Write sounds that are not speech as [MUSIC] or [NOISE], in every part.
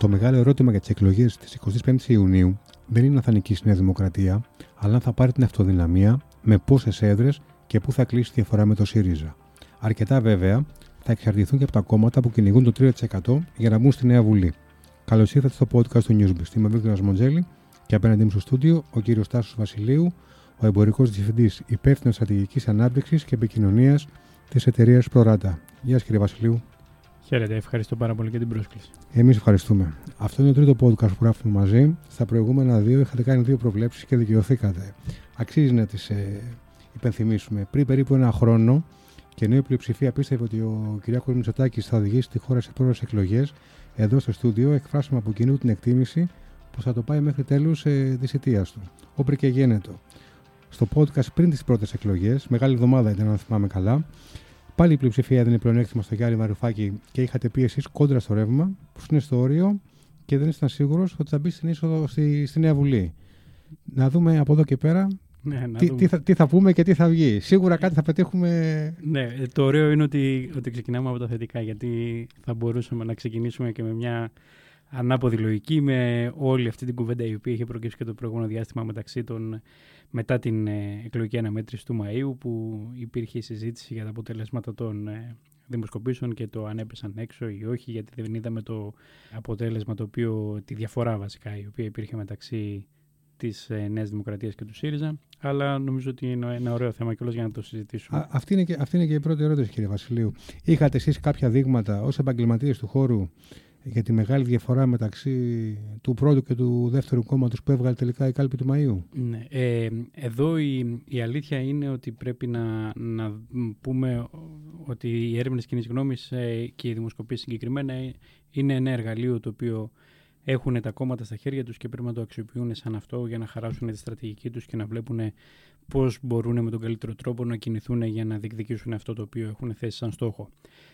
Το μεγάλο ερώτημα για τις εκλογές της 25η Ιουνίου δεν είναι αν θα νικήσει η Νέα Δημοκρατία, αλλά αν θα πάρει την αυτοδυναμία, με πόσες έδρες και πού θα κλείσει τη διαφορά με το ΣΥΡΙΖΑ. Αρκετά βέβαια θα εξαρτηθούν και από τα κόμματα που κυνηγούν το 3% για να μπουν στη Νέα Βουλή. Καλώς ήρθατε στο podcast του Newsbeast. Είμαι ο Βίκτορας Μοντζέλη και απέναντί μου στο στούντιο ο κύριος Τάσο Βασιλείου, ο εμπορικός διευθυντής υπεύθυνος στρατηγικής ανάπτυξης και επικοινωνίας της εταιρείας Προράτα. Γεια σας, κύριε Βασιλείου. Χαίρετε, ευχαριστώ πάρα πολύ για την πρόσκληση. Εμείς ευχαριστούμε. Αυτό είναι το τρίτο podcast που γράφουμε μαζί. Στα προηγούμενα δύο είχατε κάνει δύο προβλέψεις και δικαιωθήκατε. Αξίζει να τις ε, υπενθυμίσουμε. Πριν περίπου ένα χρόνο, και ενώ η πλειοψηφία πίστευε ότι ο κ. Μητσοτάκης θα οδηγήσει τη χώρα σε πρόορες εκλογές, εδώ στο στούντιο εκφράσαμε από κοινού την εκτίμηση που θα το πάει μέχρι τέλους ε, τη αιτία του. Όπρι και γένετο. Στο podcast πριν τις πρώτες εκλογές, μεγάλη εβδομάδα ήταν, αν θυμάμαι καλά, πάλι η πλειοψηφία έδινε πλεονέκτημα στο Γιάννη Μαρουφάκη και είχατε πει εσείς κόντρα στο ρεύμα, που είναι στο όριο και δεν ήσταν σίγουρος ότι θα μπει στην είσοδο στη, στη Νέα Βουλή. Να δούμε από εδώ και πέρα ναι, τι, τι, θα, τι θα πούμε και τι θα βγει. Σίγουρα κάτι θα πετύχουμε. Ναι, το ωραίο είναι ότι, ότι ξεκινάμε από τα θετικά, γιατί θα μπορούσαμε να ξεκινήσουμε και με μια ανάποδη λογική, με όλη αυτή την κουβέντα η οποία είχε προκύψει και το προηγούμενο διάστημα μεταξύ των, μετά την ε, εκλογική αναμέτρηση του Μαΐου, που υπήρχε η συζήτηση για τα αποτελέσματα των ε, δημοσκοπήσεων και το αν έπεσαν έξω ή όχι, γιατί δεν είδαμε το αποτέλεσμα, το οποίο, τη διαφορά βασικά, η οποία υπήρχε μεταξύ της ε, Νέας Δημοκρατίας και του ΣΥΡΙΖΑ. Αλλά νομίζω ότι είναι ένα ωραίο θέμα κιόλας για να το συζητήσουμε. Α, αυτή, είναι και, αυτή είναι και η πρώτη ερώτηση, κύριε Βασιλείου. Είχατε εσείς κάποια δείγματα ως επαγγελματίες του χώρου για τη μεγάλη διαφορά μεταξύ του πρώτου και του δεύτερου κόμματος που έβγαλε τελικά η κάλπη του Μαΐου. Ναι. Ε, εδώ η, η αλήθεια είναι ότι πρέπει να, να πούμε ότι οι έρευνες κοινής γνώμης ε, και οι δημοσκοπήσεις συγκεκριμένα είναι ένα εργαλείο το οποίο έχουν τα κόμματα στα χέρια τους και πρέπει να το αξιοποιούν σαν αυτό για να χαράσουν τη στρατηγική τους και να βλέπουν πώς μπορούν με τον καλύτερο τρόπο να κινηθούν για να διεκδικήσουν αυτό το οποίο έχουν θέσει σαν στόχο.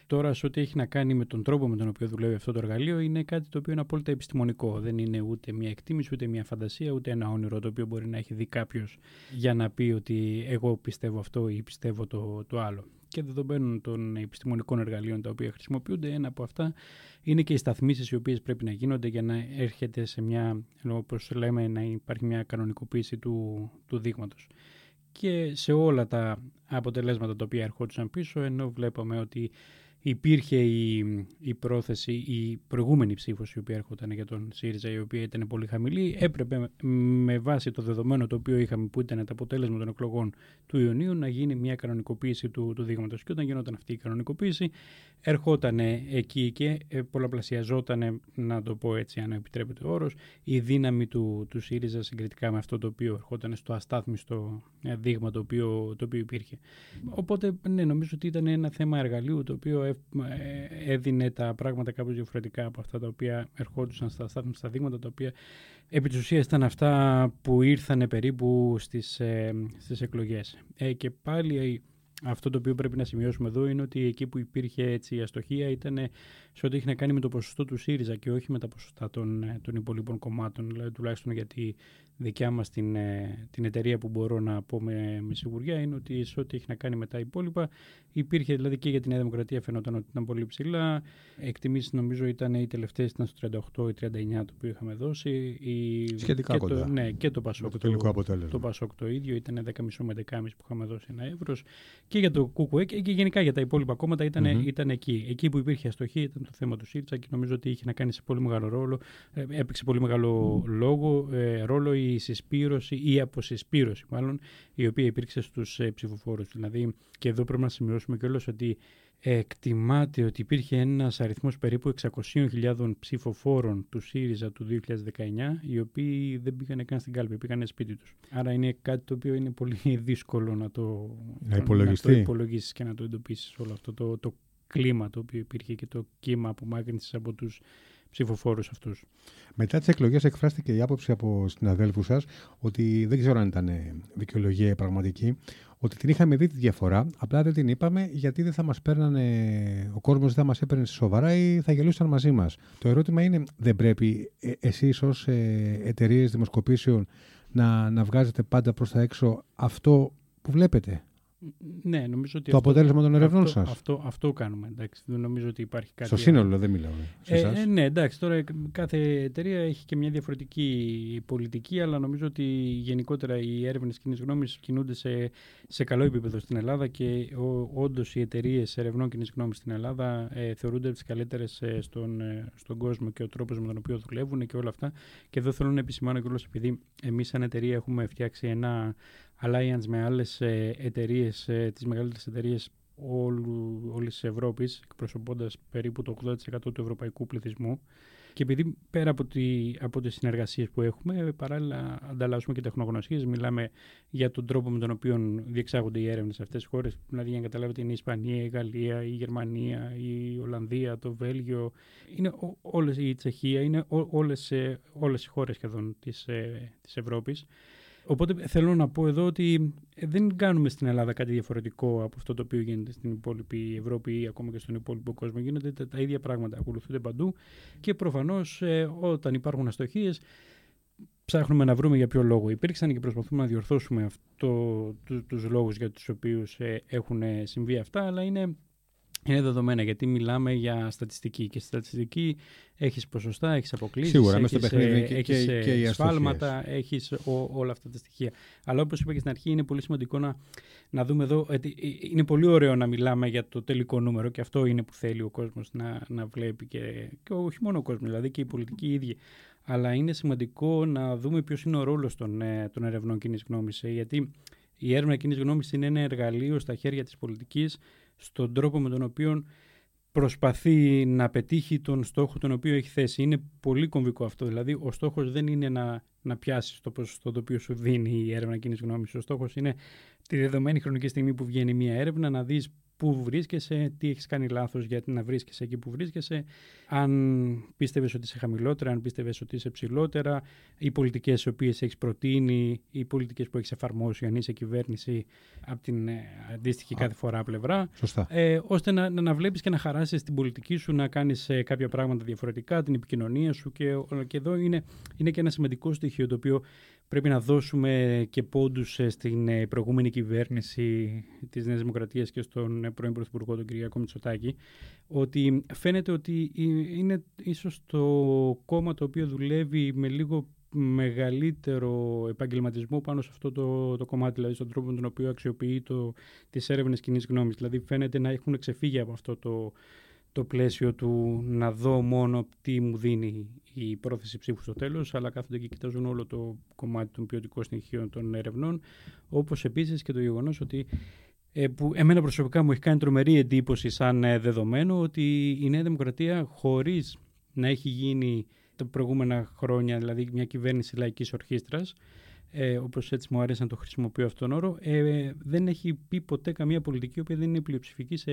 Τώρα, σε ό,τι έχει να κάνει με τον τρόπο με τον οποίο δουλεύει αυτό το εργαλείο, είναι κάτι το οποίο είναι απόλυτα επιστημονικό. Δεν είναι ούτε μια εκτίμηση, ούτε μια φαντασία, ούτε ένα όνειρο το οποίο μπορεί να έχει δει κάποιος για να πει ότι εγώ πιστεύω αυτό ή πιστεύω το, το άλλο και δεδομένων των επιστημονικών εργαλείων τα οποία χρησιμοποιούνται. Ένα από αυτά είναι και οι σταθμίσεις οι οποίες πρέπει να γίνονται για να έρχεται σε μια, όπως λέμε, να υπάρχει μια κανονικοποίηση του, του δείγματος. Και σε όλα τα αποτελέσματα τα οποία ερχόντουσαν πίσω, ενώ βλέπαμε ότι υπήρχε η, η πρόθεση, η προηγούμενη ψήφος η οποία έρχονταν για τον ΣΥΡΙΖΑ, η οποία ήταν πολύ χαμηλή, έπρεπε με βάση το δεδομένο το οποίο είχαμε, που ήταν το αποτέλεσμα των εκλογών του Ιωνίου, να γίνει μια κανονικοποίηση του, του δείγματος. Και όταν γινόταν αυτή η κανονικοποίηση, ερχόταν εκεί και ε, πολλαπλασιαζόταν, να το πω έτσι, αν επιτρέπεται ο όρος, η δύναμη του, του ΣΥΡΙΖΑ συγκριτικά με αυτό το οποίο ερχόταν στο αστάθμιστο ε, δείγμα το οποίο, το οποίο υπήρχε. Οπότε, ναι, νομίζω ότι ήταν ένα θέμα εργαλείου το οποίο ε, έδινε τα πράγματα κάπως διαφορετικά από αυτά τα οποία ερχόντουσαν στα, στα δείγματα τα οποία επί της ουσίας ήταν αυτά που ήρθαν περίπου στις, ε, στις εκλογές. Ε, και πάλι αυτό το οποίο πρέπει να σημειώσουμε εδώ είναι ότι εκεί που υπήρχε έτσι η αστοχία ήταν σε ό,τι έχει να κάνει με το ποσοστό του ΣΥΡΙΖΑ και όχι με τα ποσοστά των, των υπολείπων κομμάτων, δηλαδή τουλάχιστον γιατί δικιά μας την, ε, την εταιρεία που μπορώ να πω με, με σιγουριά είναι ότι σε ό,τι έχει να κάνει με τα υπόλοιπα υπήρχε δηλαδή και για την Νέα Δημοκρατία φαινόταν ότι ήταν πολύ ψηλά. Εκτιμήσεις νομίζω ήταν οι τελευταίες ήταν στο 38 ή 39 το οποίο είχαμε δώσει. Η, Σχετικά και κοντά. Το, ναι, και το Πασόκ το, τελικό αποτέλεσμα. το Πασόκ το ίδιο ήταν 10,5 με 10,5 που είχαμε δώσει ένα ευρώ. Και για το ΚΚΕ και γενικά για τα υπόλοιπα κόμματα ήταν, mm-hmm. ήταν εκεί. Εκεί που υπήρχε αστοχή ήταν το θέμα του ΣΥΡΤΣΑ και νομίζω ότι είχε να κάνει σε πολύ μεγάλο ρόλο, ε, έπαιξε πολύ μεγάλο λόγο, ε, ρόλο η συσπήρωση ή η αποσυσπήρωση μάλλον η οποία υπήρξε στους ε, ψηφοφόρους. Δηλαδή και εδώ πρέπει να σημειώσουμε κιόλας ότι εκτιμάται ότι υπήρχε ένας αριθμός περίπου 600.000 ψηφοφόρων του ΣΥΡΙΖΑ του 2019 οι οποίοι δεν πήγαν καν στην κάλπη, πήγαν σπίτι τους. Άρα είναι κάτι το οποίο είναι πολύ [LAUGHS] δύσκολο να το, να υπολογιστεί. να το υπολογίσεις και να το εντοπίσεις όλο αυτό το, το κλίμα το οποίο υπήρχε και το κύμα απομάκρυνσης από τους ψηφοφόρους αυτούς. Μετά τις εκλογές, εκφράστηκε η άποψη από συναδέλφους σας ότι δεν ξέρω αν ήταν δικαιολογία πραγματική, ότι την είχαμε δει τη διαφορά, απλά δεν την είπαμε γιατί δεν θα μας παίρνανε, ο κόσμος δεν θα μας έπαιρνε σοβαρά ή θα γελούσαν μαζί μας. Το ερώτημα είναι, δεν πρέπει ε, εσείς ως ε, εταιρείες δημοσκοπήσεων να, να βγάζετε πάντα προς τα έξω αυτό που βλέπετε; Ναι, νομίζω ότι το αυτό, αποτέλεσμα των ερευνών αυτό, σας. Αυτό, αυτό κάνουμε. Εντάξει. Δεν νομίζω ότι υπάρχει κάτι. Στο σύνολο δεν μιλάμε. Σε Ε, εσάς. ε, ναι, εντάξει. Τώρα κάθε εταιρεία έχει και μια διαφορετική πολιτική, αλλά νομίζω ότι γενικότερα οι έρευνες κοινής γνώμης κινούνται σε, σε καλό επίπεδο στην Ελλάδα και όντως οι εταιρείες ερευνών κοινής γνώμης στην Ελλάδα ε, θεωρούνται τις καλύτερες στον, ε, στον κόσμο και ο τρόπος με τον οποίο δουλεύουν και όλα αυτά. Και εδώ θέλω να επισημάνω κιόλας επειδή εμείς, σαν εταιρεία, έχουμε φτιάξει ένα alliance με άλλες εταιρείες, ε, τις μεγαλύτερες εταιρείες όλου, όλης της Ευρώπης, εκπροσωπώντας περίπου το 80% του ευρωπαϊκού πληθυσμού. Και επειδή πέρα από, τη, από τις συνεργασίες που έχουμε, παράλληλα ανταλλάσσουμε και τεχνογνωσίες, μιλάμε για τον τρόπο με τον οποίο διεξάγονται οι έρευνες σε αυτές τις χώρες. Δηλαδή, για να καταλάβετε, είναι η Ισπανία, η Γαλλία, η Γερμανία, η Ολλανδία, το Βέλγιο, είναι ό, όλες, η Τσεχία, είναι ό, όλες, ε, όλες οι χώρες σχεδόν της, ε, της Ευρώπης. Οπότε θέλω να πω εδώ ότι δεν κάνουμε στην Ελλάδα κάτι διαφορετικό από αυτό το οποίο γίνεται στην υπόλοιπη Ευρώπη ή ακόμα και στον υπόλοιπο κόσμο. Γίνονται τα, τα ίδια πράγματα, ακολουθούνται παντού και προφανώς ε, όταν υπάρχουν αστοχίες ψάχνουμε να βρούμε για ποιο λόγο υπήρξαν και προσπαθούμε να διορθώσουμε αυτό, του, τους λόγους για τους οποίους ε, έχουν συμβεί αυτά, αλλά είναι είναι δεδομένα γιατί μιλάμε για στατιστική και στη στατιστική έχεις ποσοστά, έχεις αποκλήσεις, Σίγουρα, έχεις, μέσα στο παιχνίδι ε, και- έχεις και- ε, και οι σφάλματα, έχεις ο- όλα αυτά τα στοιχεία. Αλλά όπως είπα και στην αρχή είναι πολύ σημαντικό να, να δούμε εδώ, ότι ε, είναι πολύ ωραίο να μιλάμε για το τελικό νούμερο και αυτό είναι που θέλει ο κόσμος να, να βλέπει και, και όχι μόνο ο κόσμος, δηλαδή και οι πολιτικοί οι ίδιοι. Αλλά είναι σημαντικό να δούμε ποιος είναι ο ρόλος των, ε, των ερευνών κοινής γνώμης. Γιατί η έρευνα κοινής γνώμης είναι ένα εργαλείο στα χέρια της πολιτικής στον τρόπο με τον οποίο προσπαθεί να πετύχει τον στόχο τον οποίο έχει θέσει. Είναι πολύ κομβικό αυτό. Δηλαδή, ο στόχος δεν είναι να, να πιάσεις το ποσοστό το οποίο σου δίνει η έρευνα κοινή γνώμη. Ο στόχος είναι τη δεδομένη χρονική στιγμή που βγαίνει μια έρευνα να δεις πού βρίσκεσαι, τι έχεις κάνει λάθος για να βρίσκεσαι εκεί που βρίσκεσαι, αν πίστευες ότι είσαι χαμηλότερα, αν πίστευες ότι είσαι ψηλότερα, οι πολιτικές οι οποίες έχεις προτείνει, οι πολιτικές που έχεις εφαρμόσει, αν είσαι κυβέρνηση από την ε, αντίστοιχη Α. κάθε φορά πλευρά Σωστά. ε, ώστε να, να, να βλέπεις και να χαράσεις την πολιτική σου, να κάνεις ε, κάποια πράγματα διαφορετικά, την επικοινωνία σου και, και εδώ είναι, είναι και ένα σημαντικό στοιχείο το οποίο πρέπει να δώσουμε και πόντους ε, στην ε, προηγούμενη κυβέρνηση της Νέας Δημοκρατίας και στον ε, πρώην Πρωθυπουργό τον Κυριακό Μητσοτάκη ότι φαίνεται ότι ε, είναι ίσως το κόμμα το οποίο δουλεύει με λίγο μεγαλύτερο επαγγελματισμό πάνω σε αυτό το, το κομμάτι, δηλαδή στον τρόπο με τον οποίο αξιοποιεί το, τις έρευνες κοινής γνώμης. Δηλαδή φαίνεται να έχουν ξεφύγει από αυτό το, το πλαίσιο του να δω μόνο τι μου δίνει η πρόθεση ψήφου στο τέλος, αλλά κάθονται και κοιτάζουν όλο το κομμάτι των ποιοτικών στοιχείων των ερευνών, όπως επίσης και το γεγονός ότι ε, που εμένα προσωπικά μου έχει κάνει τρομερή εντύπωση σαν ε, δεδομένο ότι η Νέα Δημοκρατία χωρίς να έχει γίνει τα προηγούμενα χρόνια, δηλαδή μια κυβέρνηση λαϊκής ορχήστρας, ε, όπως έτσι μου αρέσει να το χρησιμοποιώ αυτόν τον όρο, ε, δεν έχει πει ποτέ καμία πολιτική η οποία δεν είναι πλειοψηφική σε,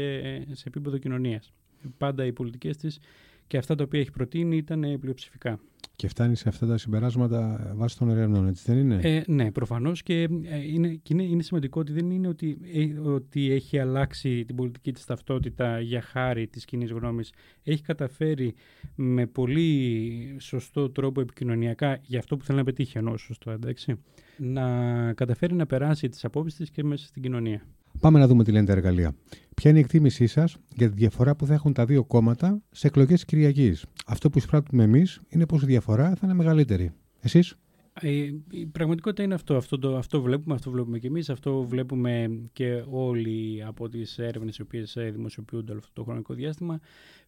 σε επίπεδο κοινωνίας. Πάντα οι πολιτικές της και αυτά τα οποία έχει προτείνει ήταν ε, πλειοψηφικά. Και φτάνει σε αυτά τα συμπεράσματα βάσει των ερευνών, έτσι δεν είναι; Ε, ναι, προφανώς και, ε, είναι, και είναι, είναι σημαντικό ότι δεν είναι ότι, ε, ότι έχει αλλάξει την πολιτική της ταυτότητα για χάρη της κοινή γνώμης. Έχει καταφέρει με πολύ σωστό τρόπο επικοινωνιακά, για αυτό που θέλει να πετύχει εννοώ σωστό, εντάξει, να καταφέρει να περάσει τις απόψεις της και μέσα στην κοινωνία. Πάμε να δούμε τι λένε τα εργαλεία. Ποια είναι η εκτίμησή σας για τη διαφορά που θα έχουν τα δύο κόμματα σε εκλογές της Κυριακής; Αυτό που εισπράττουμε εμείς είναι πως η διαφορά θα είναι μεγαλύτερη. Εσείς; Ε, η πραγματικότητα είναι αυτό. Αυτό, το, αυτό βλέπουμε, αυτό βλέπουμε και εμείς, αυτό βλέπουμε και όλοι από τις έρευνες οι οποίες ε, δημοσιοποιούνται όλο αυτό το χρονικό διάστημα.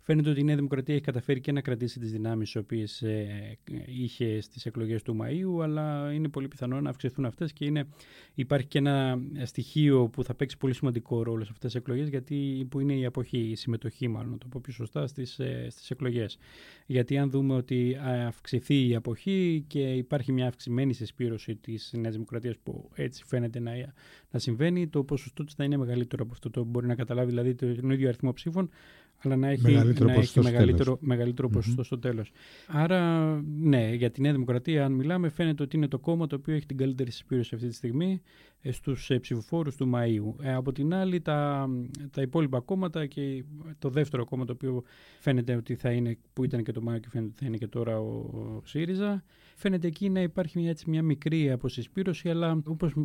Φαίνεται ότι η Νέα Δημοκρατία έχει καταφέρει και να κρατήσει τις δυνάμεις οι οποίες ε, είχε στις εκλογές του Μαΐου, αλλά είναι πολύ πιθανό να αυξηθούν αυτές και είναι, υπάρχει και ένα στοιχείο που θα παίξει πολύ σημαντικό ρόλο σε αυτές τις εκλογές, γιατί, που είναι η αποχή, η συμμετοχή μάλλον, να το πω πιο σωστά, στις, ε, στις εκλογές. Γιατί αν δούμε ότι αυξηθεί η αποχή και υπάρχει μια αυξημένη συσπήρωση της Νέας Δημοκρατίας που έτσι φαίνεται να, να συμβαίνει, το ποσοστό της θα είναι μεγαλύτερο από αυτό. Το μπορεί να καταλάβει δηλαδή τον ίδιο αριθμό ψήφων, αλλά να έχει Μεγαλύτερο να ποσοστό έχει στο μεγαλύτερο, μεγαλύτερο ποσοστό στο τέλος. Άρα, ναι, για τη Νέα Δημοκρατία, αν μιλάμε, φαίνεται ότι είναι το κόμμα το οποίο έχει την καλύτερη συσπήρωση αυτή τη στιγμή στους ψηφοφόρους του Μαΐου. Ε, από την άλλη, τα, τα υπόλοιπα κόμματα και το δεύτερο κόμμα το οποίο φαίνεται ότι θα είναι, που ήταν και το Μάιο και φαίνεται ότι θα είναι και τώρα ο, ο ΣΥΡΙΖΑ, φαίνεται εκεί να υπάρχει μια, έτσι, μια μικρή αποσυσπήρωση, αλλά όπως μ,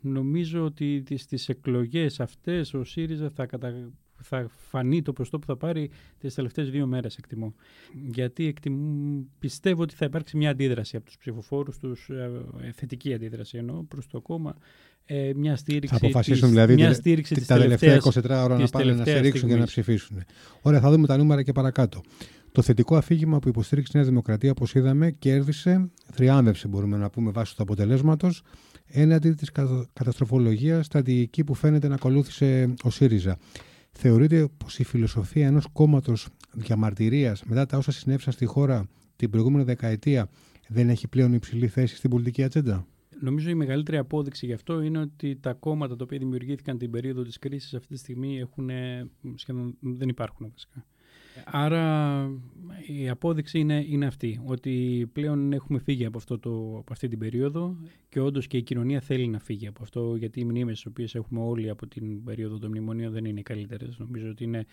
νομίζω ότι στις εκλογές αυτές ο ΣΥΡΙΖΑ θα, κατα... θα φανεί το ποστό που θα πάρει τις τελευταίες δύο μέρες εκτιμώ. Γιατί εκτιμώ, πιστεύω ότι θα υπάρξει μια αντίδραση από τους ψηφοφόρους τους, ε, θετική αντίδραση εννοώ προς το κόμμα, ε, μια στήριξη. Θα αποφασίσουν της, δηλαδή μια στήριξη τα, τα τελευταία 24 ώρα να πάνε να στηρίξουν και να ψηφίσουν. Ωραία, θα δούμε τα νούμερα και παρακάτω. Το θετικό αφήγημα που υποστήριξε η Νέα Δημοκρατία, όπως είδαμε, κέρδισε, θριάμβευσε, μπορούμε να πούμε, βάσει του αποτελέσματος, έναντι της καταστροφολογίας στρατηγική που φαίνεται να ακολούθησε ο ΣΥΡΙΖΑ. Θεωρείτε πως η φιλοσοφία ενός κόμματος διαμαρτυρίας μετά τα όσα συνέβησαν στη χώρα την προηγούμενη δεκαετία δεν έχει πλέον υψηλή θέση στην πολιτική ατζέντα; Νομίζω η μεγαλύτερη απόδειξη γι' αυτό είναι ότι τα κόμματα τα οποία δημιουργήθηκαν την περίοδο της κρίσης αυτή τη στιγμή έχουν, σχεδόν δεν υπάρχουν βασικά. Άρα η απόδειξη είναι, είναι αυτή, ότι πλέον έχουμε φύγει από, αυτό το, από αυτή την περίοδο και όντως και η κοινωνία θέλει να φύγει από αυτό, γιατί οι μνήμες τις οποίες έχουμε όλοι από την περίοδο των μνημονίων δεν είναι οι καλύτερες. Νομίζω ότι είναι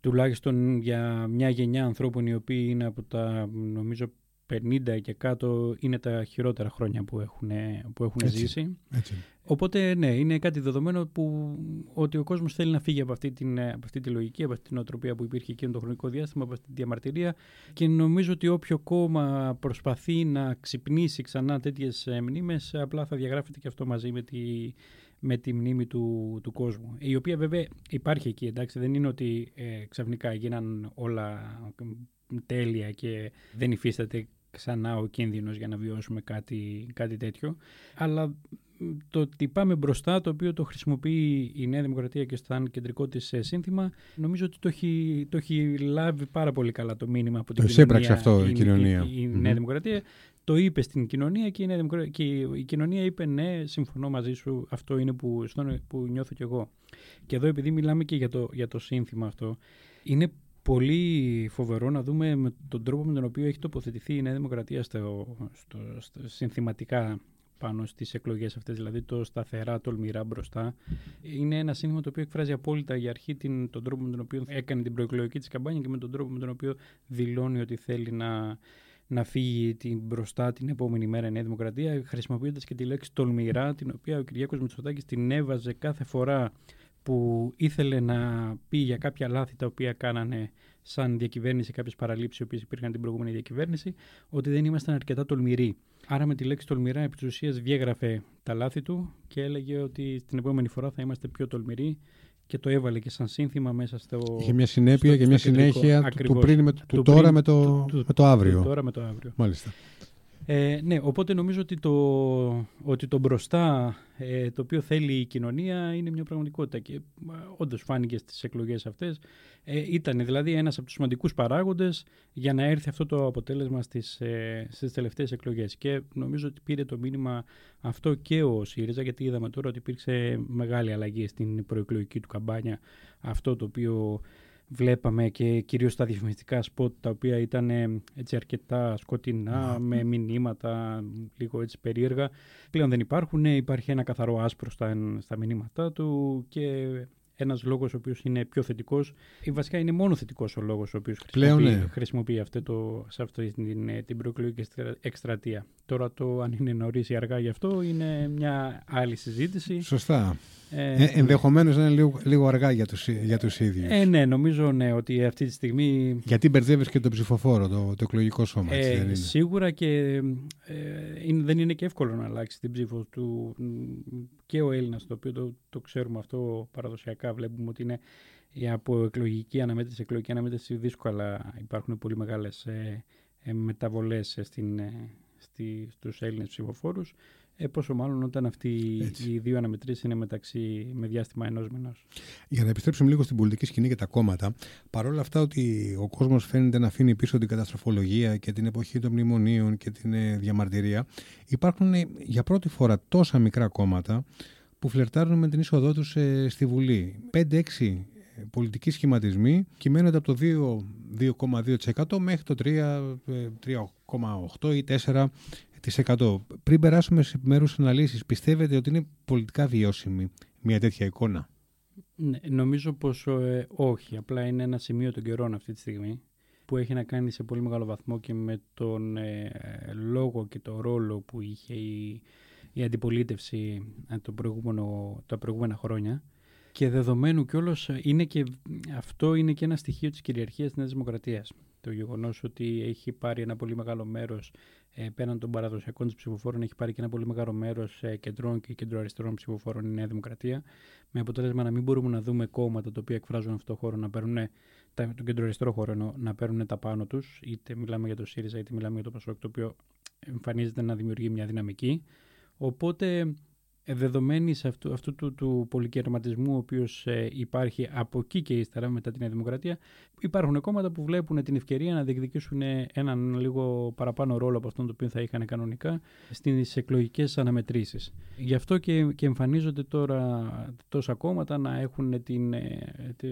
τουλάχιστον για μια γενιά ανθρώπων οι οποίοι είναι από τα νομίζω 50 και κάτω είναι τα χειρότερα χρόνια που έχουν, που έχουν ζήσει. Έτσι. Οπότε ναι, είναι κάτι δεδομένο που ότι ο κόσμος θέλει να φύγει από αυτή, την, από αυτή τη λογική, από αυτή την οτροπία που υπήρχε εκείνο το χρονικό διάστημα, από αυτή τη διαμαρτυρία και νομίζω ότι όποιο κόμμα προσπαθεί να ξυπνήσει ξανά τέτοιες μνήμες απλά θα διαγράφεται και αυτό μαζί με τη, με τη μνήμη του, του κόσμου. Η οποία βέβαια υπάρχει εκεί, εντάξει, δεν είναι ότι ε, ξαφνικά γίναν όλα τέλεια και δεν υφίσταται ξανά ο κίνδυνος για να βιώσουμε κάτι, κάτι τέτοιο. Αλλά το ότι πάμε μπροστά, το οποίο το χρησιμοποιεί η Νέα Δημοκρατία και σαν κεντρικό της σύνθημα, νομίζω ότι το έχει, το έχει λάβει πάρα πολύ καλά το μήνυμα από την το κοινωνία. αυτό η, κοινωνία. Η, η, Νέα Δημοκρατία. Το είπε στην κοινωνία και η, Νέα Δημοκρατία, και η κοινωνία είπε ναι, συμφωνώ μαζί σου, αυτό είναι που, που νιώθω κι εγώ. Και εδώ επειδή μιλάμε και για το, για το σύνθημα αυτό, είναι πολύ φοβερό να δούμε με τον τρόπο με τον οποίο έχει τοποθετηθεί η Νέα Δημοκρατία στο, στο, στο συνθηματικά πάνω στις εκλογές αυτές, δηλαδή το σταθερά, τολμηρά μπροστά. Είναι ένα σύνθημα το οποίο εκφράζει απόλυτα για αρχή την, τον τρόπο με τον οποίο έκανε την προεκλογική της καμπάνια και με τον τρόπο με τον οποίο δηλώνει ότι θέλει να, να φύγει την μπροστά την επόμενη μέρα η Νέα Δημοκρατία, χρησιμοποιώντας και τη λέξη τολμηρά, την οποία ο Κυριάκος Μητσοτάκης την έβαζε κάθε φορά που ήθελε να πει για κάποια λάθη τα οποία κάνανε σαν διακυβέρνηση, κάποιες παραλήψεις οι οποίες υπήρχαν την προηγούμενη διακυβέρνηση, ότι δεν ήμασταν αρκετά τολμηροί. Άρα με τη λέξη τολμηρά επί της ουσίας διέγραφε τα λάθη του και έλεγε ότι την επόμενη φορά θα είμαστε πιο τολμηροί και το έβαλε και σαν σύνθημα μέσα στο. Είχε μια συνέπεια και μια συνέχεια του, πριν με, του, τώρα με το, με το αύριο. τώρα με το αύριο. Μάλιστα. Ε, ναι, οπότε νομίζω ότι το, ότι το μπροστά ε, το οποίο θέλει η κοινωνία είναι μια πραγματικότητα και ε, όντως φάνηκε στις εκλογές αυτές. Ε, ήταν δηλαδή ένας από τους σημαντικούς παράγοντες για να έρθει αυτό το αποτέλεσμα στις, ε, στις τελευταίες εκλογές και νομίζω ότι πήρε το μήνυμα αυτό και ο ΣΥΡΙΖΑ γιατί είδαμε τώρα ότι υπήρξε μεγάλη αλλαγή στην προεκλογική του καμπάνια αυτό το οποίο βλέπαμε και κυρίως τα διαφημιστικά σποτ τα οποία ήταν έτσι αρκετά σκοτεινά με μηνύματα λίγο έτσι περίεργα πλέον δεν υπάρχουν, υπάρχει ένα καθαρό άσπρο στα, στα μηνύματά του και ένας λόγος ο οποίος είναι πιο θετικός, ή βασικά είναι μόνο θετικός ο λόγος ο οποίος χρησιμοποιεί, ναι. χρησιμοποιεί αυτό το, σε αυτή την, την προεκλογική εκστρατεία. Τώρα το αν είναι νωρίς ή αργά γι' αυτό είναι μια άλλη συζήτηση. Σωστά. Ε, ε, Ενδεχομένως να είναι λίγο, λίγο αργά για τους για τους ίδιους. Ε, ναι, νομίζω ναι, ότι αυτή τη στιγμή. Γιατί μπερδεύεις και τον ψηφοφόρο, το, το εκλογικό σώμα. Ε, δεν είναι; Σίγουρα και ε, είναι, δεν είναι και εύκολο να αλλάξει την ψήφο του και ο Έλληνας, το οποίο το, το ξέρουμε αυτό παραδοσιακά. Βλέπουμε ότι είναι από εκλογική αναμέτρηση, εκλογική αναμέτρηση δύσκολα. Υπάρχουν πολύ μεγάλες ε, ε, μεταβολές στην, ε, στη, στους Έλληνες ψηφοφόρους ε, πόσο μάλλον όταν αυτοί οι δύο αναμετρήσεις είναι μεταξύ με διάστημα ενός μηνός. Για να επιστρέψουμε λίγο στην πολιτική σκηνή και τα κόμματα, παρόλα αυτά ότι ο κόσμος φαίνεται να αφήνει πίσω την καταστροφολογία και την εποχή των μνημονίων και την ε, διαμαρτυρία, υπάρχουν ε, για πρώτη φορά τόσα μικρά κόμματα που φλερτάρουν με την είσοδό τους ε, στη Βουλή. 5-6 πολιτικοί σχηματισμοί κυμαίνονται από το 2,2% μέχρι το 3,8% ή 4% πριν περάσουμε σε επιμέρους αναλύσεις, πιστεύετε ότι είναι πολιτικά βιώσιμη μια τέτοια εικόνα; Ναι, νομίζω πως ε, όχι. Απλά είναι ένα σημείο των καιρών αυτή τη στιγμή που έχει να κάνει σε πολύ μεγάλο βαθμό και με τον ε, λόγο και τον ρόλο που είχε η, η αντιπολίτευση το προηγούμενο, τα προηγούμενα χρόνια. Και δεδομένου κιόλας είναι και αυτό είναι και ένα στοιχείο της κυριαρχίας της Νέας Δημοκρατίας. Το γεγονός ότι έχει πάρει ένα πολύ μεγάλο μέρος ε, πέραν των παραδοσιακών της ψηφοφόρων, έχει πάρει και ένα πολύ μεγάλο μέρος ε, κεντρών και κεντροαριστερών ψηφοφόρων η Νέα Δημοκρατία. Με αποτέλεσμα να μην μπορούμε να δούμε κόμματα τα οποία εκφράζουν αυτό το χώρο να παίρνουν τον κεντροαριστερό χώρο να παίρνουν τα πάνω τους, είτε μιλάμε για το ΣΥΡΙΖΑ είτε μιλάμε για το ΠΑΣΟΚ, το οποίο εμφανίζεται να δημιουργεί μια δυναμική. Οπότε δεδομένη αυτού, αυτού του, του πολυκερματισμού ο οποίος ε, υπάρχει από εκεί και ύστερα μετά την Δημοκρατία υπάρχουν κόμματα που βλέπουν την ευκαιρία να διεκδικήσουν έναν λίγο παραπάνω ρόλο από αυτόν το οποίο θα είχαν κανονικά στις εκλογικές αναμετρήσεις. Γι' αυτό και, και εμφανίζονται τώρα τόσα κόμματα να έχουν την, ε, τη,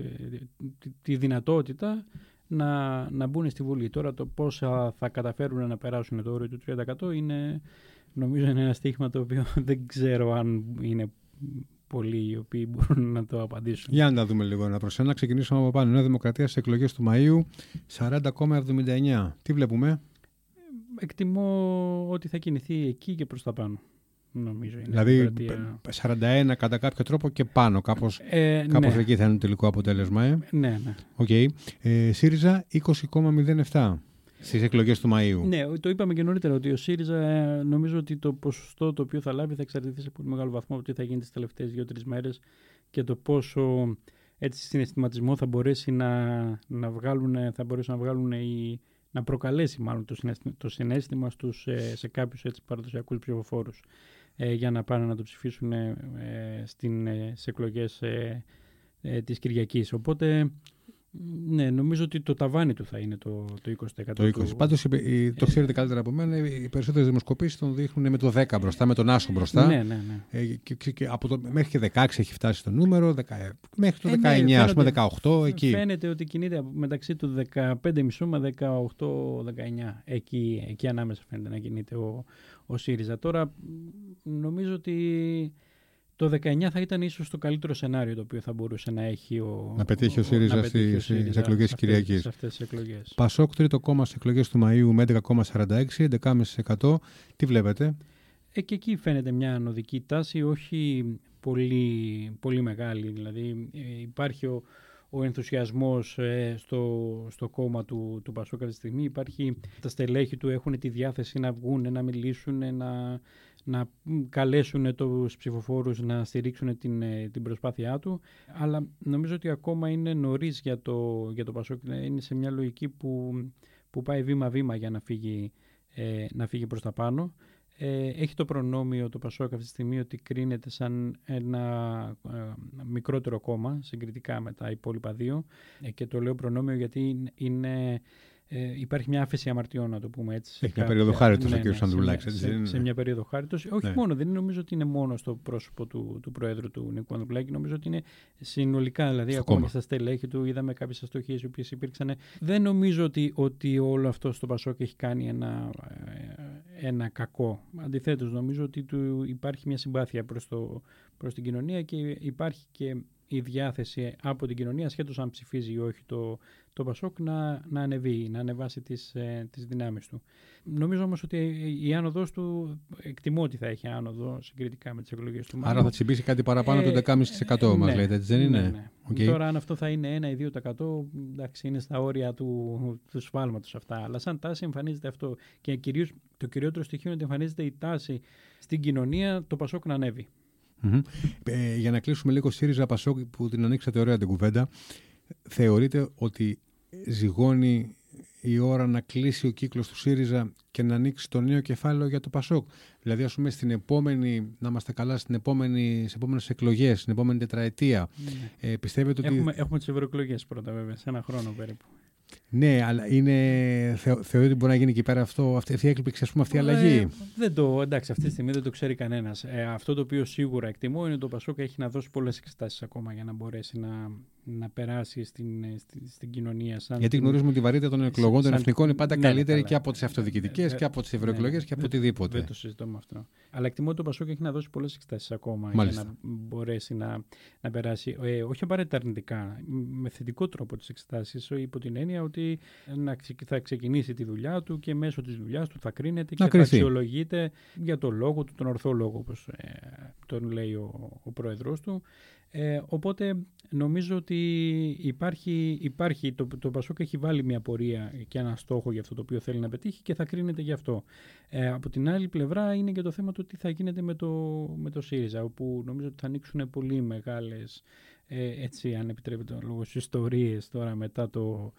τη, τη δυνατότητα να, να μπουν στη Βουλή. Τώρα το πόσα θα καταφέρουν να περάσουν το όριο του 30% είναι νομίζω είναι ένα στοίχημα το οποίο [LAUGHS] δεν ξέρω αν είναι πολλοί οι οποίοι μπορούν να το απαντήσουν. Για να δούμε λίγο ένα προς ένα. Ξεκινήσουμε από πάνω. Νέα Δημοκρατία σε εκλογές του Μαΐου 40,79. Τι βλέπουμε; Εκτιμώ ότι θα κινηθεί εκεί και προς τα πάνω. Νομίζω είναι δηλαδή δημοκρατία... 41 κατά κάποιο τρόπο και πάνω. Κάπως, ε, κάπως ναι. εκεί θα είναι το τελικό αποτέλεσμα. Ε. Ναι, ναι. Okay. Ε, ΣΥΡΙΖΑ 20,07 στις εκλογές του Μαΐου. Ναι, το είπαμε και νωρίτερα ότι ο ΣΥΡΙΖΑ ε, νομίζω ότι το ποσοστό το οποίο θα λάβει θα εξαρτηθεί σε πολύ μεγάλο βαθμό από τι θα γίνει τις τελευταίες δύο-τρεις μέρες και το πόσο έτσι συναισθηματισμό θα μπορέσει να, να βγάλουν, θα μπορέσει να βγάλουν οι, να προκαλέσει μάλλον το συναίσθημα, το συναίσθημα στους, ε, σε κάποιους έτσι παραδοσιακούς ψηφοφόρους ε, για να πάνε να το ψηφίσουν ε, στην, ε, σε εκλογές ε, της Κυριακής. Οπότε ναι, νομίζω ότι το ταβάνι του θα είναι το, το 20%. Το 20%. Του... Πάντως, το ε, ξέρετε καλύτερα από μένα, οι περισσότερες δημοσκοπήσεις τον δείχνουν με το 10 μπροστά, με τον άσο μπροστά. Ναι, ναι, ναι. Ε, και, και, από το, μέχρι και 16 έχει φτάσει το νούμερο, 10, μέχρι το 19, ε, ναι, ας πούμε 18, εκεί. Φαίνεται ότι κινείται μεταξύ του 15,5 με 18-19. Εκεί, εκεί ανάμεσα φαίνεται να κινείται ο, ο ΣΥΡΙΖΑ. Τώρα νομίζω ότι το 19 θα ήταν ίσως το καλύτερο σενάριο το οποίο θα μπορούσε να έχει ο... Να πετύχει ο, ΣΥΡΙΖΑ στις εκλογές της Κυριακής. Σε αυτές τις εκλογές. Πασόκ τρίτο κόμμα στις εκλογές του Μαΐου με 11,46, 11,5%. Τι βλέπετε; Ε, και εκεί φαίνεται μια ανωδική τάση, όχι πολύ, πολύ μεγάλη. Δηλαδή ε, υπάρχει ο, ο ενθουσιασμός ε, στο, στο κόμμα του, του Πασόκ αυτή τη στιγμή. Υπάρχει, τα στελέχη του έχουν τη διάθεση να βγουν, να μιλήσουν, να, να καλέσουν τους ψηφοφόρους να στηρίξουν την, ε, την προσπάθειά του. Αλλά νομίζω ότι ακόμα είναι νωρίς για το, για το Πασόκ. Είναι σε μια λογική που, που πάει βήμα-βήμα για να φύγει, ε, να φύγει προς τα πάνω. Ε, έχει το προνόμιο το Πασόκ αυτή τη στιγμή ότι κρίνεται σαν ένα ε, μικρότερο κόμμα συγκριτικά με τα υπόλοιπα δύο και το λέω προνόμιο γιατί είναι ε, υπάρχει μια άφεση αμαρτιών, να το πούμε έτσι. Έχει μια περίοδο χάριτος ναι, ο κ. Σανδουλάκη. Σε, σε, σε, μια περίοδο χάριτος. Όχι ναι. μόνο, δεν νομίζω ότι είναι μόνο στο πρόσωπο του, του Προέδρου του Νίκου Ανδρουλάκη. Νομίζω ότι είναι συνολικά, δηλαδή στο ακόμα και στα στελέχη του είδαμε κάποιες αστοχίες οι οποίες υπήρξαν. Δεν νομίζω ότι, ότι όλο αυτό στο Πασόκ έχει κάνει ένα, ε, ένα κακό. Αντιθέτως, νομίζω ότι του υπάρχει μια συμπάθεια προς προς την κοινωνία και υπάρχει και η διάθεση από την κοινωνία, σχέτως αν ψηφίζει ή όχι το, το Πασόκ, να, να ανεβεί, να ανεβάσει τις, ε, τις δυνάμεις του. Νομίζω όμως ότι η άνοδος του εκτιμώ ότι θα έχει άνοδο συγκριτικά με τις εκλογές του. Άρα θα τσιμπήσει κάτι παραπάνω ε, το 10,5% ε, μας ναι, λέτε, έτσι δεν είναι; Ναι, ναι. Okay. Τώρα αν αυτό θα είναι 1 ή 2% εντάξει είναι στα όρια του, του σφάλματος αυτά. Αλλά σαν τάση εμφανίζεται αυτό και κυρίως το κυριότερο στοιχείο είναι ότι εμφανίζεται η τάση στην κοινωνία το Πασόκ να ανέβει. Ε, για να κλείσουμε λίγο ΣΥΡΙΖΑ Πασόκ που την ανοίξατε ωραία την κουβέντα, θεωρείτε ότι ζυγώνει η ώρα να κλείσει ο κύκλος του ΣΥΡΙΖΑ και να ανοίξει το νέο κεφάλαιο για το ΠΑΣΟΚ. Δηλαδή, ας πούμε, στην επόμενη, να είμαστε καλά, στην επόμενη, στις επόμενες εκλογές, στην επόμενη τετραετία. Ναι. Ε, πιστεύετε ότι... Έχουμε, έχουμε τις ευρωεκλογές πρώτα βέβαια, σε ένα χρόνο περίπου. Ναι, αλλά είναι, θεω, θεωρεί ότι μπορεί να γίνει εκεί πέρα αυτό, αυτή η έκπληξη, ας πούμε, αυτή η αλλαγή. Ε, δεν το, εντάξει, αυτή τη στιγμή δεν το ξέρει κανένας. Ε, αυτό το οποίο σίγουρα εκτιμώ είναι ότι το Πασόκα έχει να δώσει πολλές εξετάσεις ακόμα για να μπορέσει να, να περάσει στην, στην, στην κοινωνία. Σαν Γιατί γνωρίζουμε ότι η βαρύτητα των εκλογών των σαν- εθνικών είναι πάντα Ναι, καλύτερη καλά. και από τις αυτοδιοικητικές Ε, και από τις ναι, ευρωεκλογές ναι. και από Δεν- οτιδήποτε. Δεν το συζητώ με αυτό. Αλλά εκτιμώ ότι το Πασόκ έχει να δώσει πολλές εξετάσεις ακόμα Μάλιστα. για να μπορέσει να, να περάσει. Ε, όχι απαραίτητα αρνητικά, με θετικό τρόπο τις εξετάσεις, υπό την έννοια ότι να ξε- θα ξεκινήσει τη δουλειά του και μέσω της δουλειάς του θα κρίνεται Να και κριθεί. θα αξιολογείται για το λόγο του, τον ορθό λόγο, όπως τον λέει ο, ο πρόεδρος του. Ε, οπότε νομίζω ότι υπάρχει, υπάρχει το, το Πασόκ έχει βάλει μια πορεία και ένα στόχο για αυτό το οποίο θέλει να πετύχει και θα κρίνεται γι' αυτό. Ε, από την άλλη πλευρά είναι και το θέμα του τι θα γίνεται με το, με το ΣΥΡΙΖΑ, όπου νομίζω ότι θα ανοίξουν πολύ μεγάλες, ε, έτσι αν επιτρέπετε τον λόγος, ιστορίες τώρα μετά το,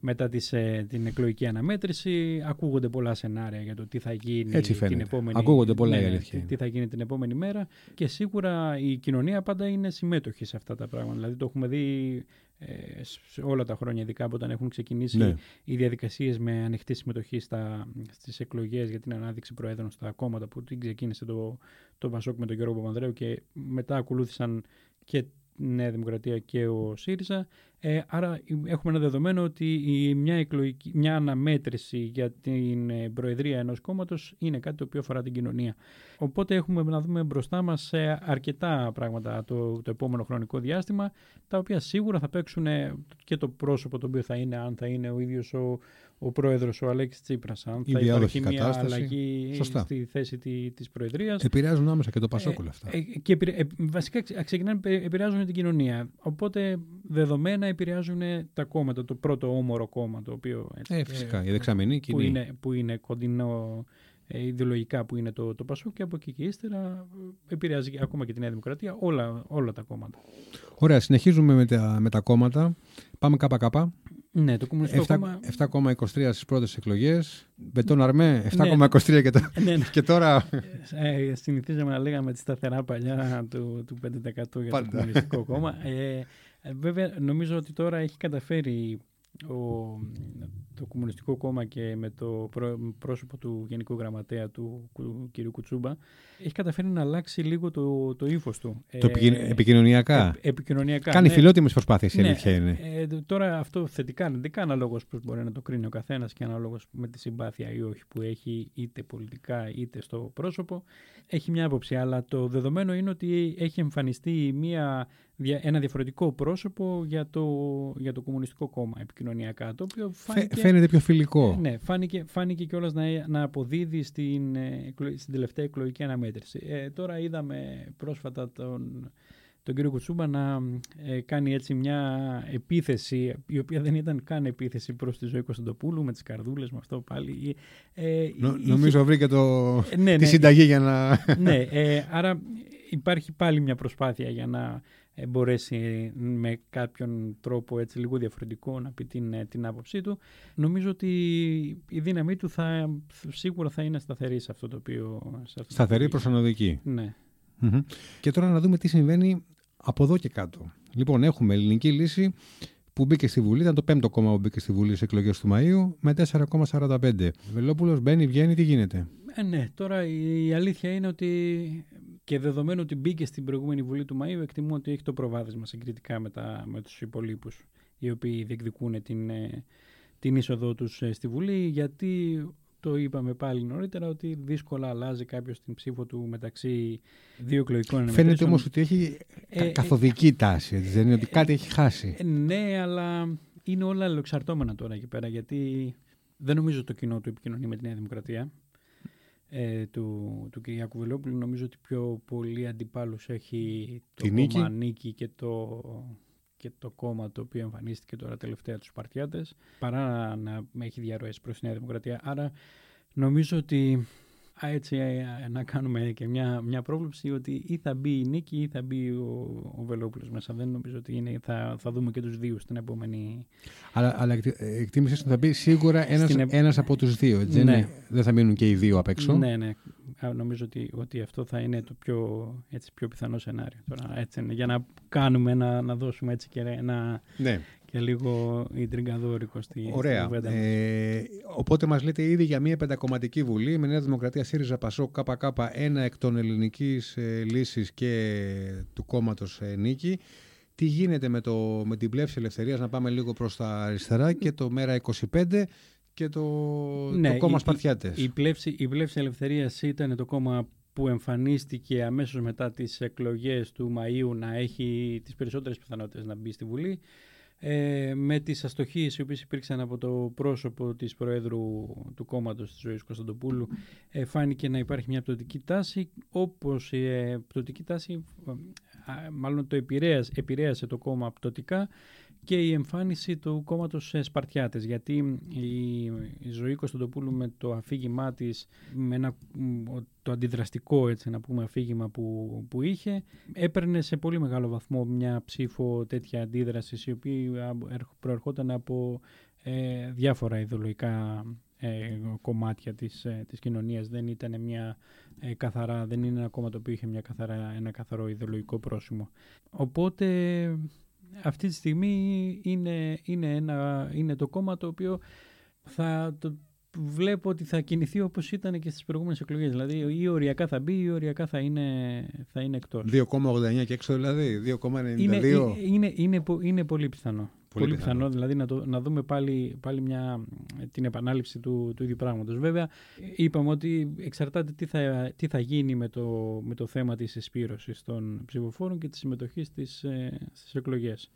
μετά τις, ε, την εκλογική αναμέτρηση. Ακούγονται πολλά σενάρια για το τι θα γίνει Έτσι την φαίνεται. επόμενη Ακούγονται πολλά, η ναι, αλήθεια τι, είναι. τι θα γίνει την επόμενη μέρα και σίγουρα η κοινωνία πάντα είναι συμμέτοχη σε αυτά τα πράγματα. Δηλαδή το έχουμε δει ε, σε όλα τα χρόνια, ειδικά από όταν έχουν ξεκινήσει Ναι. οι διαδικασίες με ανοιχτή συμμετοχή στα, στις εκλογές για την ανάδειξη προέδρων στα κόμματα που την ξεκίνησε το, το Πασόκ με τον Γιώργο Παπανδρέου και μετά ακολούθησαν και η Νέα Δημοκρατία και ο ΣΥΡΙΖΑ. Ε, άρα έχουμε ένα δεδομένο ότι η, μια, εκλογική, μια αναμέτρηση για την ε, προεδρία ενός κόμματος είναι κάτι το οποίο αφορά την κοινωνία. Οπότε έχουμε να δούμε μπροστά μας ε, αρκετά πράγματα το, το επόμενο χρονικό διάστημα, τα οποία σίγουρα θα παίξουν ε, και το πρόσωπο το οποίο θα είναι, αν θα είναι ο ίδιος ο, ο πρόεδρος, ο Αλέξης Τσίπρας, αν Η θα διάδοχη υπάρχει μια κατάσταση. αλλαγή Σωστά. στη θέση τη, της προεδρίας. Επηρεάζουν άμεσα και το Πασόκ όλα αυτά. Ε, και επηρε- ε, βασικά ξε- ξεκινάνε, ε, επηρεάζουν την κοινωνία. Οπότε δεδομένα επηρεάζουν τα κόμματα, το πρώτο όμορο κόμμα το οποίο έτσι, Ε, φυσικά, η δεξαμενή που, κοινή. είναι, που είναι κοντινό ε, ιδεολογικά που είναι το, το Πασόκ και από εκεί και ύστερα ε, επηρεάζει και- ακόμα και τη Νέα Δημοκρατία όλα, όλα τα κόμματα. Ωραία, συνεχίζουμε με τα, με τα κόμματα. Πάμε ΚΚ. Ναι, το Κομμουνιστικό 7 Κόμμα... 7,23 στις πρώτες εκλογές. Μπετόν Αρμέ, Ναι. 7,23 και, τα- [LAUGHS] ναι, ναι. και τώρα... Ε, συνηθίζαμε να λέγαμε τη σταθερά παλιά του, του 5% για Πάντα. το Κομμουνιστικό Κόμμα. Ε, ε, βέβαια, νομίζω ότι τώρα έχει καταφέρει ο, το Κομμουνιστικό Κόμμα και με το πρό- πρόσωπο του Γενικού Γραμματέα του κ. κ. Κουτσούμπα έχει καταφέρει να αλλάξει λίγο το, το ύφος του. Το επικοι- επικοινωνιακά. ε, επικοινωνιακά. Κάνει ναι. φιλότιμες προσπάθειες η Ναι, αλήθεια είναι. ε, τώρα αυτό θετικά, αρνητικά αναλόγως πώς μπορεί να το κρίνει ο καθένας και αναλόγως με τη συμπάθεια ή όχι που έχει είτε πολιτικά είτε στο πρόσωπο. Έχει μια άποψη, αλλά το δεδομένο είναι ότι έχει εμφανιστεί μια, δια- ένα διαφορετικό πρόσωπο για το, για το Κομμουνιστικό Κόμμα επικοινωνιακά. Το οποίο Φαι- φάνηκε, Φαίνεται πιο φιλικό. ναι, φάνηκε, φάνηκε κιόλας να, να αποδίδει στην, ε, εκλο- στην τελευταία εκλογική αναμέτρηση. Ε, τώρα είδαμε πρόσφατα τον, τον κύριο Κουτσούμπα να ε, κάνει έτσι μια επίθεση η οποία δεν ήταν καν επίθεση προς τη ζωή Κωνσταντοπούλου με τις καρδούλες με αυτό πάλι. Ε, Νο- είχε- νομίζω βρήκε το... Ε, ναι, τη ναι, συνταγή για να... ναι, ε, άρα υπάρχει πάλι μια προσπάθεια για να ε, μπορέσει με κάποιον τρόπο έτσι λίγο διαφορετικό να πει την, ε, την άποψή του. Νομίζω ότι η δύναμή του θα, σίγουρα θα είναι σταθερή σε αυτό το οποίο... Σε αυτό το Σταθερή οποίο- προσανοδική. Ναι. Μμμ. Και τώρα να δούμε τι συμβαίνει από εδώ και κάτω. Λοιπόν, έχουμε ελληνική λύση που μπήκε στη Βουλή, ήταν το πέμπτο κόμμα που μπήκε στη Βουλή στις εκλογές του Μαΐου, με 4,45. Βελόπουλος μπαίνει, βγαίνει, τι γίνεται; Ε, ναι, τώρα η αλήθεια είναι ότι και δεδομένου ότι μπήκε στην προηγούμενη Βουλή του Μαΐου, εκτιμώ ότι έχει το προβάδισμα συγκριτικά με, τα, με τους υπολείπους οι οποίοι διεκδικούν την, ε, την είσοδό τους ε, στη Βουλή, γιατί το είπαμε πάλι νωρίτερα ότι δύσκολα αλλάζει κάποιος την ψήφο του μεταξύ δύο εκλογικών Φαίνεται αναμετρήσεων. όμως ότι έχει Ε, ε, καθοδική τάση, έτσι, δεν είναι ότι κάτι έχει χάσει. Ε, ναι, αλλά είναι όλα αλληλοεξαρτώμενα τώρα εκεί πέρα, γιατί δεν νομίζω το κοινό του επικοινωνεί με τη Νέα Δημοκρατία ε, του, του Κυριάκου Βελόπουλου. Νομίζω ότι πιο πολύ αντιπάλους έχει το Τη νίκη. κόμμα Νίκη και το, και το κόμμα το οποίο εμφανίστηκε τώρα τελευταία τους Σπαρτιάτες, παρά να, να έχει διαρροές προς τη Νέα Δημοκρατία. Άρα νομίζω ότι Α, έτσι ε, ε, να κάνουμε και μια, μια πρόβλεψη ότι ή θα μπει η Νίκη ή θα μπει ο, ο Βελόπουλος μέσα. Δεν νομίζω ότι είναι, θα, θα δούμε και τους δύο στην επόμενη... Αλλά, αλλά εκτι- ε, εκτίμησες ότι θα μπει σίγουρα ένας, Στην επ- ένας από τους δύο. Έτσι, δεν, Ναι. είναι- δεν θα μείνουν και οι δύο απ' έξω; Ναι, ναι. Α, Νομίζω ότι, ότι αυτό θα είναι το πιο, έτσι, πιο πιθανό σενάριο. Τώρα, έτσι, είναι, για να κάνουμε, να, να δώσουμε έτσι και, ένα, Ναι. Και λίγο ιντριγκαδόρικο στη, στην Ωραία. κουβέντα μας. Ε, οπότε μας λέτε ήδη για μια πεντακομματική βουλή με Νέα Δημοκρατία, ΣΥΡΙΖΑ, ΠΑΣΟΚ, ΚΚ, ένα εκ των ελληνικής ε, λύσης και του κόμματος ε, Νίκη τι γίνεται με, το, με την πλεύση ελευθερίας, να πάμε λίγο προς τα αριστερά και το Μέρα 25 και το, Ναι, το κόμμα η- Σπαρτιάτες. Η πλεύση, η πλεύση ελευθερίας ήταν το κόμμα που εμφανίστηκε αμέσως μετά τις εκλογές του Μαΐου να έχει τις περισσότερες πιθανότητες να μπει στη Βουλή. Ε, με τις αστοχίες οι οποίες υπήρξαν από το πρόσωπο της Προέδρου του κόμματος της Ζωής Κωνσταντοπούλου ε, φάνηκε να υπάρχει μια πτωτική τάση όπως η ε, πτωτική τάση ε, α, μάλλον το επηρέασε, επηρέασε το κόμμα πτωτικά και η εμφάνιση του κόμματος ε, Σπαρτιάτες γιατί η, η Ζωή Κωνσταντοπούλου με το αφήγημά της με ένα, μ, ο- το αντιδραστικό έτσι να πούμε αφήγημα που, που είχε έπαιρνε σε πολύ μεγάλο βαθμό μια ψήφο τέτοια αντίδρασης η οποία ερχ- προερχόταν από ε, διάφορα ιδεολογικά ε, κομμάτια της, ε, της κοινωνίας. Δεν ήταν μια ε, καθαρά, δεν είναι ένα κόμμα το οποίο είχε μια καθαρά, ένα καθαρό ιδεολογικό πρόσημο. Οπότε αυτή τη στιγμή είναι, είναι, ένα, είναι το κόμμα το οποίο θα το βλέπω ότι θα κινηθεί όπως ήταν και στις προηγούμενες εκλογές. Δηλαδή ή οριακά θα μπει ή οριακά θα είναι, θα είναι εκτός. 2,89 και έξω δηλαδή, 2,92. Είναι, ε, είναι, είναι, πο- είναι πολύ πιθανό. Πολύ, πιθανό. πιθανό. δηλαδή να, το, να δούμε πάλι, πάλι μια, την επανάληψη του, του ίδιου πράγματος. Βέβαια, είπαμε ότι εξαρτάται τι θα, τι θα γίνει με το, με το θέμα της εσπήρωσης των ψηφοφόρων και της συμμετοχής στις, ε, στις εκλογές.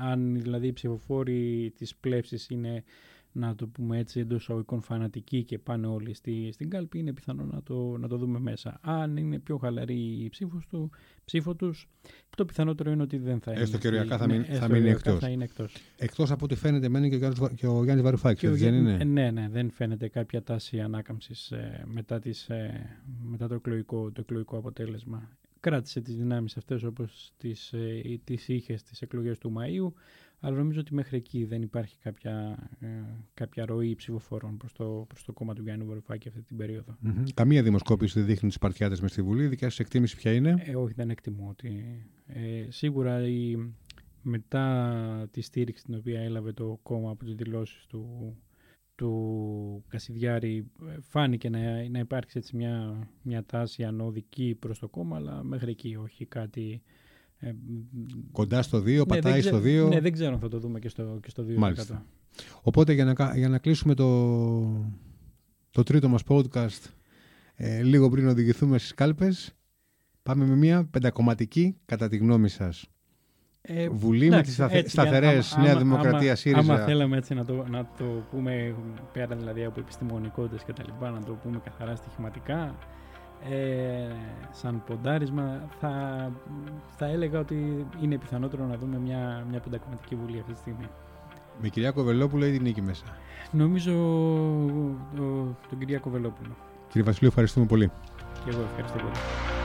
Αν δηλαδή οι ψηφοφόροι της πλεύσης είναι να το πούμε έτσι εντός εισαγωγικών φανατικοί και πάνε όλοι στη, στην κάλπη, είναι πιθανό να το, να το δούμε μέσα. Αν είναι πιο χαλαρή η ψήφος του, ψήφο τους, το πιθανότερο είναι ότι δεν θα είναι. Έστω και στη- οριακά θα ναι, μείνει- θα έστω μείνει οριακά εκτός. Θα είναι εκτός. Εκτός από ό,τι φαίνεται μένει και ο Γιάννης, Βα- και ο Γιάννης Βαρουφάκης, Και ο έτσι δεν Γιάννη- είναι; ε, Ναι, ναι, δεν φαίνεται κάποια τάση ανάκαμψης ε, μετά, τις, ε, μετά το, εκλογικό, το εκλογικό αποτέλεσμα. Κράτησε τις δυνάμεις αυτές όπως τις, ε, τις είχες στις εκλογές του Μαΐου, αλλά νομίζω ότι μέχρι εκεί δεν υπάρχει κάποια, ε, κάποια ροή ψηφοφόρων προς το, προς το κόμμα του Γιάννη Βαρουφάκη αυτή την περίοδο. Μμμ. Καμία δημοσκόπηση δεν δείχνει τις Σπαρτιάτες μες στη Βουλή. Δικιά σας εκτίμηση ποια είναι; Ε, όχι, δεν εκτιμώ ότι. Ε, σίγουρα η, μετά τη στήριξη την οποία έλαβε το κόμμα από τις δηλώσεις του, του Κασιδιάρη ε, φάνηκε να, να υπάρξει έτσι μια, μια τάση ανωδική προς το κόμμα αλλά μέχρι εκεί όχι κάτι ε, Κοντά στο 2, ναι, πατάει δεν ξέ- στο 2. Ναι, δεν ξέρω αν θα το δούμε και στο, και στο 2%. Μάλιστα. Οπότε για να, κα- για να κλείσουμε το, το τρίτο μας podcast ε, λίγο πριν οδηγηθούμε στις κάλπες πάμε με μια πεντακομματική κατά τη γνώμη σας Ε, Βουλή με εντάξει, τις σταθε- έτσι, για- σταθερές άμα- Νέα άμα- Δημοκρατία άμα- ΣΥΡΙΖΑ Άμα θέλαμε έτσι να το, να το πούμε πέρα δηλαδή από επιστημονικότητες και τα λοιπά, να το πούμε καθαρά στοιχηματικά, ε, σαν ποντάρισμα, θα, θα έλεγα ότι είναι πιθανότερο να δούμε μια, μια πεντακομματική βουλή αυτή τη στιγμή. με κυρία Κοβελόπουλο ή την νίκη μέσα; Νομίζω το, τον Κυριάκο Βελόπουλο. Κύριε Βασιλείου ευχαριστούμε πολύ. Και εγώ ευχαριστώ πολύ.